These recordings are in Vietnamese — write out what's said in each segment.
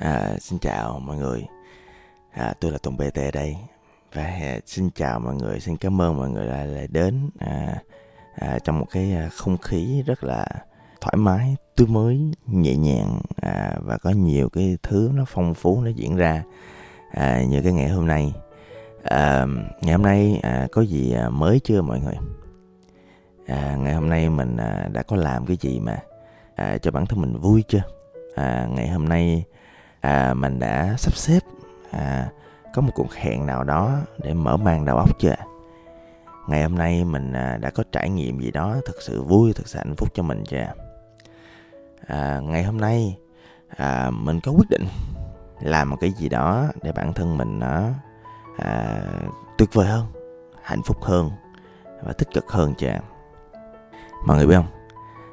À, xin chào mọi người, à, tôi là Tùng BT đây và à, xin chào mọi người, xin cảm ơn mọi người đã lại đến à, à, trong một cái à, không khí rất là thoải mái, tươi mới, nhẹ nhàng à, và có nhiều cái thứ nó phong phú nó diễn ra à, như cái ngày hôm nay. À, ngày hôm nay à, có gì à, mới chưa mọi người? À, ngày hôm nay mình à, đã có làm cái gì mà à, cho bản thân mình vui chưa? À, ngày hôm nay à, mình đã sắp xếp à, có một cuộc hẹn nào đó để mở mang đầu óc chưa ngày hôm nay mình à, đã có trải nghiệm gì đó thực sự vui thực sự hạnh phúc cho mình chưa à, ngày hôm nay à, mình có quyết định làm một cái gì đó để bản thân mình nó à, tuyệt vời hơn hạnh phúc hơn và tích cực hơn chưa mọi người biết không?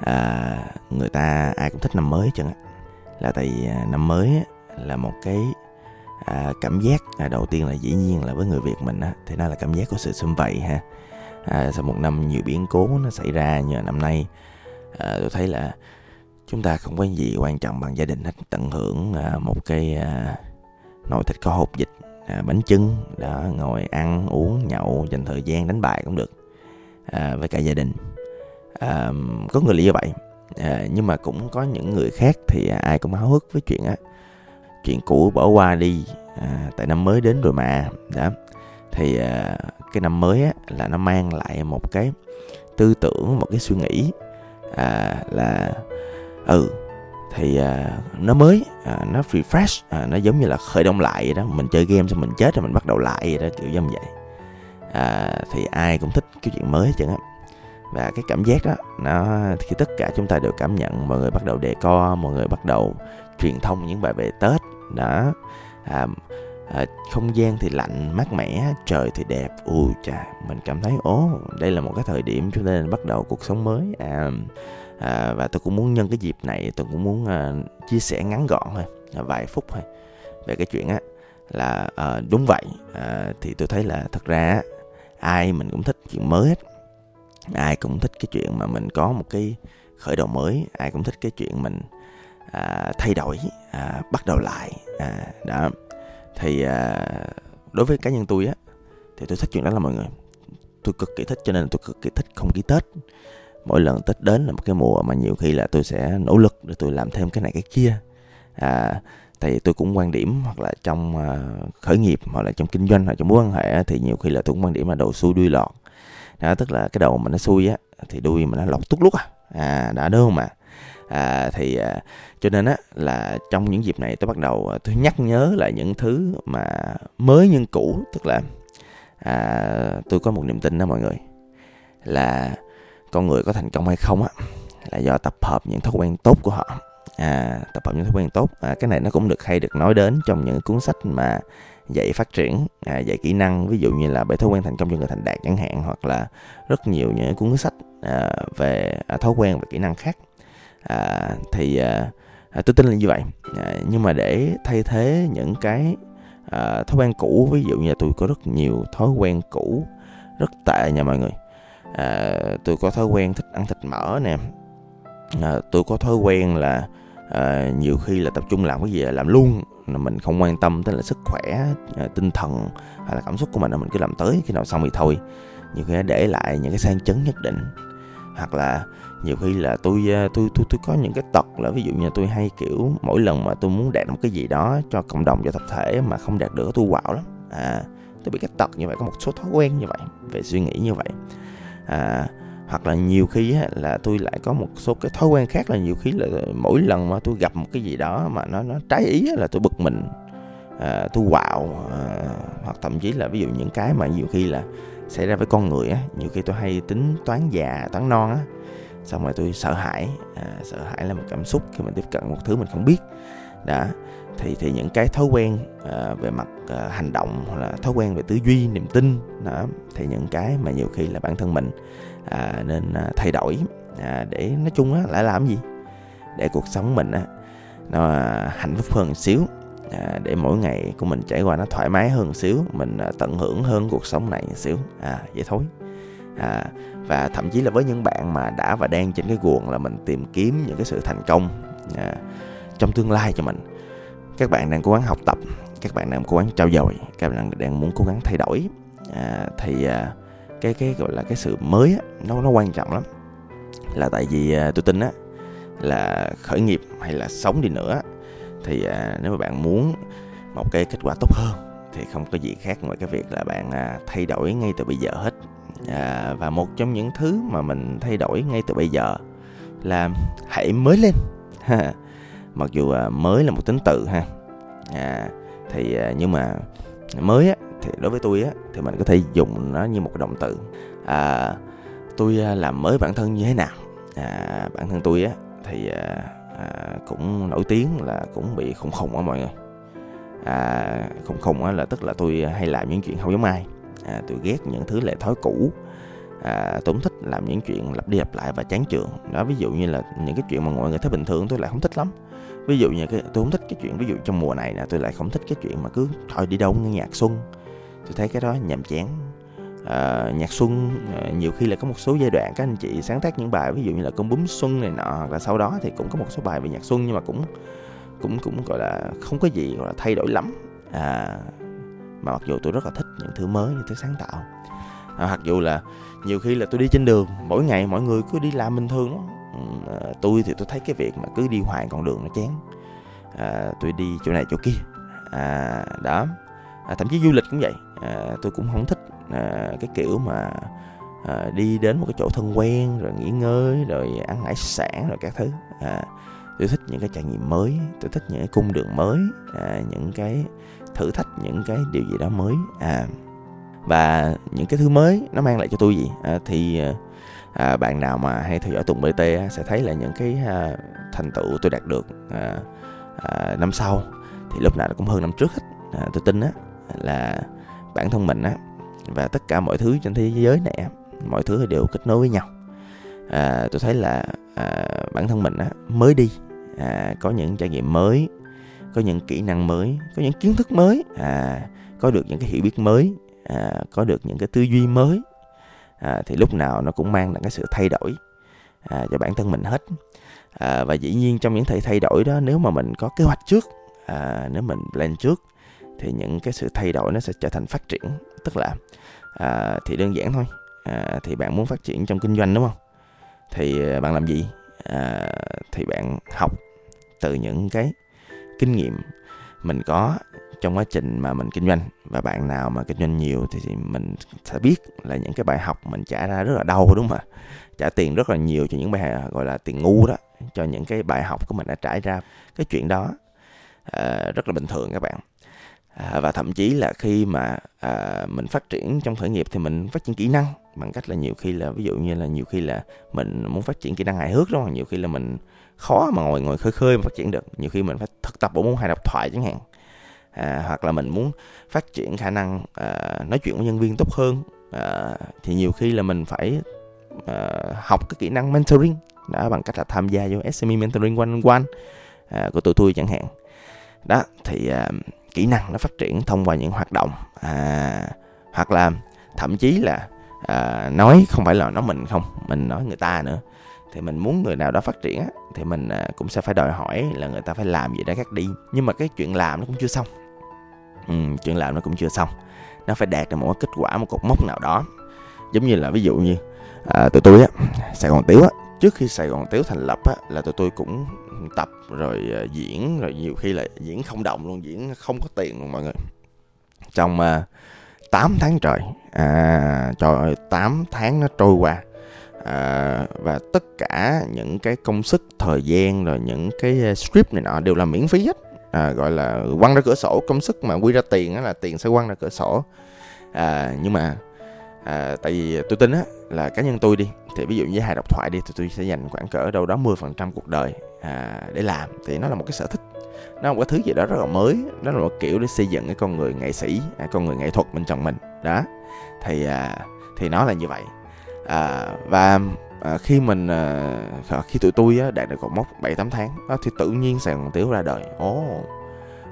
À, người ta ai cũng thích năm mới chẳng là tại vì à, năm mới là một cái à, cảm giác à, đầu tiên là dĩ nhiên là với người Việt mình á, thì nó là cảm giác của sự xâm vầy ha. À, sau một năm nhiều biến cố nó xảy ra như năm nay à, tôi thấy là chúng ta không có gì quan trọng bằng gia đình hết tận hưởng à, một cái à, nồi thịt kho hộp vịt à, bánh trưng đó ngồi ăn uống nhậu dành thời gian đánh bài cũng được à, với cả gia đình. À, có người lý như vậy à, nhưng mà cũng có những người khác thì à, ai cũng háo hức với chuyện á. Chuyện cũ bỏ qua đi à, tại năm mới đến rồi mà đó. Thì à, cái năm mới á, là nó mang lại một cái tư tưởng một cái suy nghĩ à, là ừ thì à, nó mới à, nó refresh à, nó giống như là khởi động lại vậy đó. Mình chơi game xong mình chết rồi mình bắt đầu lại vậy đó kiểu giống vậy. À, thì ai cũng thích cái chuyện mới chẳng á và cái cảm giác đó nó khi tất cả chúng ta đều cảm nhận mọi người bắt đầu đề co mọi người bắt đầu truyền thông những bài về tết đó. À, à, không gian thì lạnh mát mẻ trời thì đẹp. Ui chà mình cảm thấy ố đây là một cái thời điểm chúng ta nên bắt đầu cuộc sống mới. À, à, và tôi cũng muốn nhân cái dịp này tôi cũng muốn à, chia sẻ ngắn gọn thôi à, vài phút thôi về cái chuyện á là à, đúng vậy. À, thì tôi thấy là thật ra ai mình cũng thích chuyện mới hết ai cũng thích cái chuyện mà mình có một cái khởi đầu mới ai cũng thích cái chuyện mình à, thay đổi à, bắt đầu lại à, đó. Thì à, đối với cá nhân tôi á thì tôi thích chuyện đó là mọi người. Tôi cực kỳ thích cho nên tôi cực kỳ thích không khí tết. Mỗi lần tết đến là một cái mùa mà nhiều khi là tôi sẽ nỗ lực để tôi làm thêm cái này cái kia. À, tại tôi cũng quan điểm hoặc là trong uh, khởi nghiệp hoặc là trong kinh doanh hoặc trong mối quan hệ thì nhiều khi là tôi cũng quan điểm là đầu xuôi đuôi lọt đó tức là cái đầu mà nó xui á thì đuôi mà nó lọt tút lút à. À đã đúng không mà à, thì à, cho nên á là trong những dịp này tôi bắt đầu à, tôi nhắc nhớ lại những thứ mà mới nhưng cũ. Tức là à, tôi có một niềm tin đó mọi người là con người có thành công hay không á là do tập hợp những thói quen tốt của họ. À, tập hợp những thói quen tốt. À, cái này nó cũng được hay được nói đến trong những cuốn sách mà dạy phát triển à, dạy kỹ năng ví dụ như là bảy thói quen thành công cho người thành đạt chẳng hạn hoặc là rất nhiều những cuốn sách à, về à, thói quen và kỹ năng khác. À, thì à, à, tôi tin là như vậy. À, nhưng mà để thay thế những cái à, thói quen cũ ví dụ như là tôi có rất nhiều thói quen cũ rất tệ nha mọi người. À, tôi có thói quen thích ăn thịt mỡ nè. À, tôi có thói quen là à, nhiều khi là tập trung làm cái gì là làm luôn là mình không quan tâm tới là sức khỏe ờ, tinh thần hay là cảm xúc của mình là mình cứ làm tới khi nào xong thì thôi. Nhiều khi để lại những cái sang chấn nhất định. Hoặc là nhiều khi là tôi ờ, tôi tôi tôi có những cái tật là ví dụ như tôi hay, kiểu, mỗi lần mà tôi muốn đạt một cái gì đó cho cộng đồng, cho tập thể mà không đạt được tôi quạo lắm. À tôi bị cái tật như vậy, có một số thói quen như vậy, về suy nghĩ như vậy. À hoặc là nhiều khi á, là tôi lại có một số cái thói quen khác là nhiều khi là mỗi lần mà tôi gặp một cái gì đó mà nó nó trái ý á, là tôi bực mình à, tôi quạo à, hoặc thậm chí là ví dụ những cái mà nhiều khi là xảy ra với con người á nhiều khi tôi hay tính toán già toán non á xong rồi tôi sợ hãi à, sợ hãi là một cảm xúc khi mình tiếp cận một thứ mình không biết. Đó thì thì những cái thói quen à, về mặt à, hành động hoặc là thói quen về tư duy niềm tin đó thì những cái mà nhiều khi là bản thân mình à, nên à, thay đổi à, để nói chung á lại làm gì? Để cuộc sống mình á nó à, hạnh phúc hơn xíu à, để mỗi ngày của mình trải qua nó thoải mái hơn xíu mình à, tận hưởng hơn cuộc sống này xíu. À vậy thôi. À, và thậm chí là với những bạn mà đã và đang trên cái guồng là mình tìm kiếm những cái sự thành công à, trong tương lai cho mình. Các bạn đang cố gắng học tập các bạn đang cố gắng trao dồi các bạn đang muốn cố gắng thay đổi à, thì à, cái cái gọi là cái sự mới á, nó nó quan trọng lắm. Là tại vì à, tôi tin á là khởi nghiệp hay là sống đi nữa thì à, nếu mà bạn muốn một cái kết quả tốt hơn thì không có gì khác ngoài cái việc là bạn à, thay đổi ngay từ bây giờ hết. À, và một trong những thứ mà mình thay đổi ngay từ bây giờ là hãy mới lên. Mặc dù à, mới là một tính từ ha. À, thì à, nhưng mà mới á thì đối với tôi á thì mình có thể dùng nó như một cái động từ. À, tôi à, làm mới bản thân như thế nào? À, bản thân tôi á thì à, à, cũng nổi tiếng là cũng bị khủng khùng á mọi người. À, khùng khùng á là tức là tôi hay làm những chuyện không giống ai. À, tôi ghét những thứ lệ thói cũ. À, tôi cũng thích làm những chuyện lặp đi lặp lại và chán chường. Đó ví dụ như là những cái chuyện mà mọi người thấy bình thường tôi lại không thích lắm. Ví dụ như cái tôi không thích cái chuyện ví dụ trong mùa này nè tôi lại không thích cái chuyện mà cứ thôi đi đâu nghe nhạc xuân tôi thấy cái đó nhàm chán. À, nhạc xuân à, nhiều khi là có một số giai đoạn các anh chị sáng tác những bài ví dụ như là con bướm xuân này nọ hoặc là sau đó thì cũng có một số bài về nhạc xuân nhưng mà cũng cũng cũng gọi là không có gì gọi là thay đổi lắm. À, mà mặc dù tôi rất là thích những thứ mới những thứ sáng tạo. À, mặc dù là nhiều khi là tôi đi trên đường mỗi ngày mọi người cứ đi làm bình thường đó à, ừ, ờ, tôi thì tôi thấy cái việc mà cứ đi hoài con đường nó chán. À, tôi đi chỗ này chỗ kia. À, đó à, thậm chí du lịch cũng vậy. À, tôi cũng không thích à, cái kiểu mà à, đi đến một cái chỗ thân quen rồi nghỉ ngơi rồi ăn hải sản rồi các thứ. À, tôi thích những cái trải nghiệm mới tôi thích những cái cung đường mới à, những cái thử thách những cái điều gì đó mới. À và những cái thứ mới nó mang lại cho tôi gì? À, thì à, bạn nào mà hay theo dõi tùng bt sẽ thấy là những cái à, thành tựu tôi đạt được à, à, năm sau. Thì lúc nào cũng hơn năm trước hết. À, tôi tin á là bản thân mình á và tất cả mọi thứ trên thế giới này mọi thứ đều kết nối với nhau. À, tôi thấy là à, bản thân mình á mới đi à, có những trải nghiệm mới có những kỹ năng mới có những kiến thức mới à, có được những cái hiểu biết mới à, có được những cái tư duy mới à, thì lúc nào nó cũng mang lại cái sự thay đổi à, cho bản thân mình hết. À, và dĩ nhiên trong những thời thay đổi đó nếu mà mình có kế hoạch trước à, nếu mình plan trước thì những cái sự thay đổi nó sẽ trở thành phát triển. Tức là à, thì đơn giản thôi. À, thì bạn muốn phát triển trong kinh doanh đúng không? Thì à, bạn làm gì? À, thì bạn học từ những cái kinh nghiệm mình có trong quá trình mà mình kinh doanh. Và bạn nào mà kinh doanh nhiều thì, mình sẽ biết là những cái bài học mình trả ra rất là đau đúng không ạ? Trả tiền rất là nhiều cho những bài à, gọi là tiền ngu đó cho những cái bài học của mình đã trải ra. Cái chuyện đó uh, rất là bình thường các bạn à, và thậm chí là khi mà à, mình phát triển trong khởi nghiệp thì mình phát triển kỹ năng bằng cách là nhiều khi là ví dụ như là nhiều khi là mình muốn phát triển kỹ năng hài hước đúng không? Nhiều khi là mình khó mà ngồi ngồi khơi khơi mà phát triển được. Nhiều khi mình phải thực tập bộ môn hài độc thoại chẳng hạn. À, hoặc là mình muốn phát triển khả năng à, nói chuyện với nhân viên tốt hơn. À, thì nhiều khi là mình phải à, học cái kỹ năng mentoring. Đó bằng cách là tham gia vô SME mentoring one on one à, của tụi tôi chẳng hạn. Đó thì à, kỹ năng nó phát triển thông qua những hoạt động à, hoặc là thậm chí là à, nói không phải là nói mình không mình nói người ta nữa. Thì mình muốn người nào đó phát triển thì mình à, cũng sẽ phải đòi hỏi là người ta phải làm gì đó khác đi. Nhưng mà cái chuyện làm nó cũng chưa xong. Ừ, chuyện làm nó cũng chưa xong. Nó phải đạt được một kết quả một cột mốc nào đó. Giống như là ví dụ như à, tụi tôi á sài gòn tiếu á trước khi sài gòn tiếu thành lập á là tụi tôi cũng tập rồi ờ, diễn rồi nhiều khi là diễn không đồng luôn diễn không có tiền luôn mọi người. Trong ờ, uh, 8 tháng trời à, trời ơi 8 tháng nó trôi qua à, và tất cả những cái công sức thời gian rồi những cái ờ, script này nọ đều là miễn phí hết. À, gọi là quăng ra cửa sổ công sức mà quy ra tiền á là tiền sẽ quăng ra cửa sổ. À, nhưng mà à, tại vì tôi tin á là cá nhân tôi đi thì ví dụ như hai độc thoại đi thì tôi sẽ dành khoảng cỡ đâu đó 10% cuộc đời à, để làm. Thì nó là một cái sở thích nó là một cái thứ gì đó rất là mới nó là một kiểu để xây dựng cái con người nghệ sĩ à, con người nghệ thuật bên trong mình. Đó thì à, thì nó là như vậy. À, và à, khi mình à, khi tụi tôi á, đạt được cột mốc bảy tám tháng đó, thì tự nhiên sài gòn tiếu ra đời. Ồ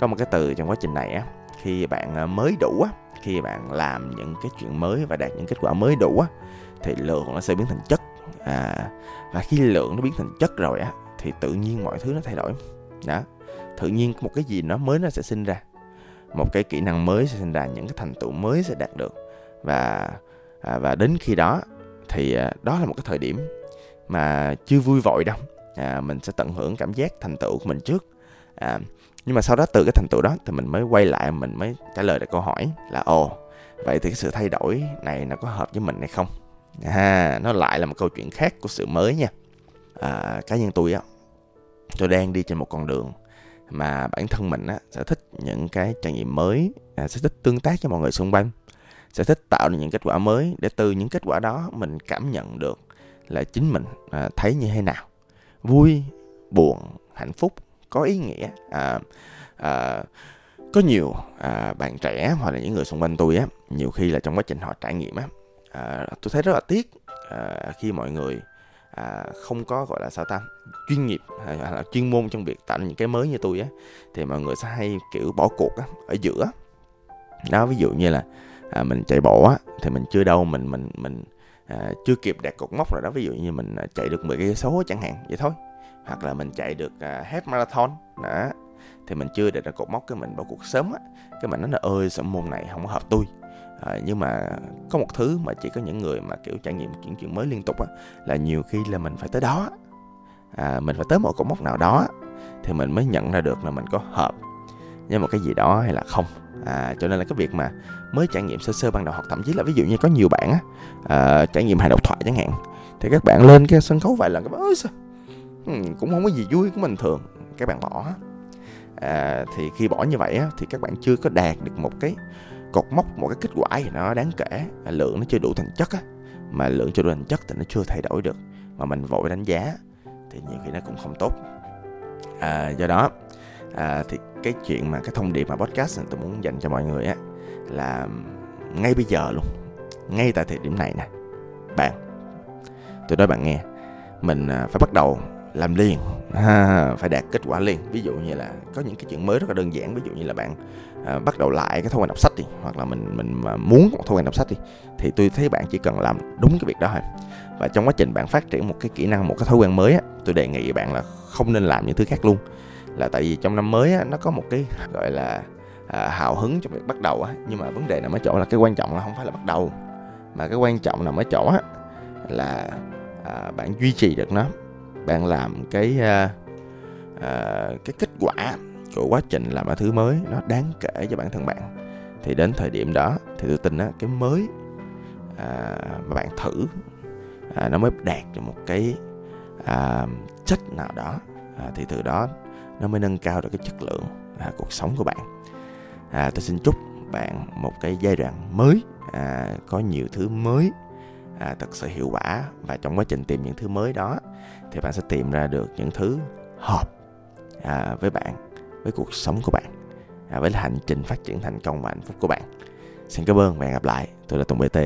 có một cái từ trong quá trình này á khi bạn à, mới đủ á khi bạn làm những cái chuyện mới và đạt những kết quả mới đủ á thì lượng nó sẽ biến thành chất. À, và khi lượng nó biến thành chất rồi á thì tự nhiên mọi thứ nó thay đổi. Đó tự nhiên một cái gì nó mới nó sẽ sinh ra. Một cái kỹ năng mới sẽ sinh ra những cái thành tựu mới sẽ đạt được. Và à, và đến khi đó thì à, đó là một cái thời điểm mà chưa vui vội đâu. À, mình sẽ tận hưởng cảm giác thành tựu của mình trước à, nhưng mà sau đó từ cái thành tựu đó thì mình mới quay lại mình mới trả lời được câu hỏi là ồ vậy thì cái sự thay đổi này nó có hợp với mình hay không? À, nó lại là một câu chuyện khác của sự mới nha. À, cá nhân tôi á tôi đang đi trên một con đường mà bản thân mình á sẽ thích những cái trải nghiệm mới à, sẽ thích tương tác với mọi người xung quanh sẽ thích tạo được những kết quả mới để từ những kết quả đó mình cảm nhận được là chính mình à, thấy như thế nào. Vui buồn hạnh phúc có ý nghĩa à, à, có nhiều à, bạn trẻ hoặc là những người xung quanh tôi á nhiều khi là trong quá trình họ trải nghiệm á à, tôi thấy rất là tiếc à, khi mọi người à, không có gọi là sao ta chuyên nghiệp hay là chuyên môn trong việc tạo những cái mới như tôi á thì mọi người sẽ hay kiểu bỏ cuộc á ở giữa. Đó ví dụ như là à, mình chạy bộ á thì mình chưa đâu mình mình mình à, chưa kịp đạt cột mốc rồi đó ví dụ như mình à, chạy được 10 cây số chẳng hạn vậy thôi hoặc là mình chạy được uh, half marathon đó thì mình chưa để ra cột mốc cái mình bỏ cuộc sớm á cái mình nói là ơi sở môn này không có hợp tôi? À, nhưng mà có một thứ mà chỉ có những người mà kiểu trải nghiệm chuyện chuyện mới liên tục á là nhiều khi là mình phải tới đó à, mình phải tới một cột mốc nào đó thì mình mới nhận ra được là mình có hợp với một cái gì đó hay là không. À, cho nên là cái việc mà mới trải nghiệm sơ sơ ban đầu hoặc thậm chí là ví dụ như có nhiều bạn á à, trải nghiệm hài độc thoại chẳng hạn thì các bạn lên cái sân khấu vài lần các bạn ơi sao Ừ, cũng không có gì vui của mình thường. Các bạn bỏ. À, thì khi bỏ như vậy á, thì các bạn chưa có đạt được một cái cột mốc một cái kết quả gì nó đáng kể. À, lượng nó chưa đủ thành chất á. Mà lượng chưa đủ thành chất thì nó chưa thay đổi được. Mà mình vội đánh giá thì nhiều khi nó cũng không tốt. À, do đó à, thì cái chuyện mà cái thông điệp mà podcast này tôi muốn dành cho mọi người á là ngay bây giờ luôn. Ngay tại thời điểm này nè. Bạn tôi nói bạn nghe. Mình à, phải bắt đầu làm liền. À, phải đạt kết quả liền. Ví dụ như là có những cái chuyện mới rất là đơn giản. Ví dụ như là bạn à, bắt đầu lại cái thói quen đọc sách đi hoặc là mình mình mà muốn một thói quen đọc sách đi thì tôi thấy bạn chỉ cần làm đúng cái việc đó thôi. Và trong quá trình bạn phát triển một cái kỹ năng một cái thói quen mới á tôi đề nghị bạn là không nên làm những thứ khác luôn. Là tại vì trong năm mới á, nó có một cái gọi là à, hào hứng trong việc bắt đầu á. Nhưng mà vấn đề nằm ở chỗ là cái quan trọng là không phải là bắt đầu mà cái quan trọng nằm ở chỗ á là à, bạn duy trì được nó bạn làm cái uh, uh, cái kết quả của quá trình làm ở thứ mới nó đáng kể cho bản thân bạn. Thì đến thời điểm đó thì tôi tin á cái mới à, mà bạn thử à, nó mới đạt được một cái à, chất nào đó à, thì từ đó nó mới nâng cao được cái chất lượng à, cuộc sống của bạn. À, tôi xin chúc bạn một cái giai đoạn mới à, có nhiều thứ mới à, thật sự hiệu quả và trong quá trình tìm những thứ mới đó thì bạn sẽ tìm ra được những thứ hợp à, với bạn với cuộc sống của bạn à, với hành trình phát triển thành công và hạnh phúc của bạn. Xin cảm ơn và hẹn gặp lại. Tôi là tùng bt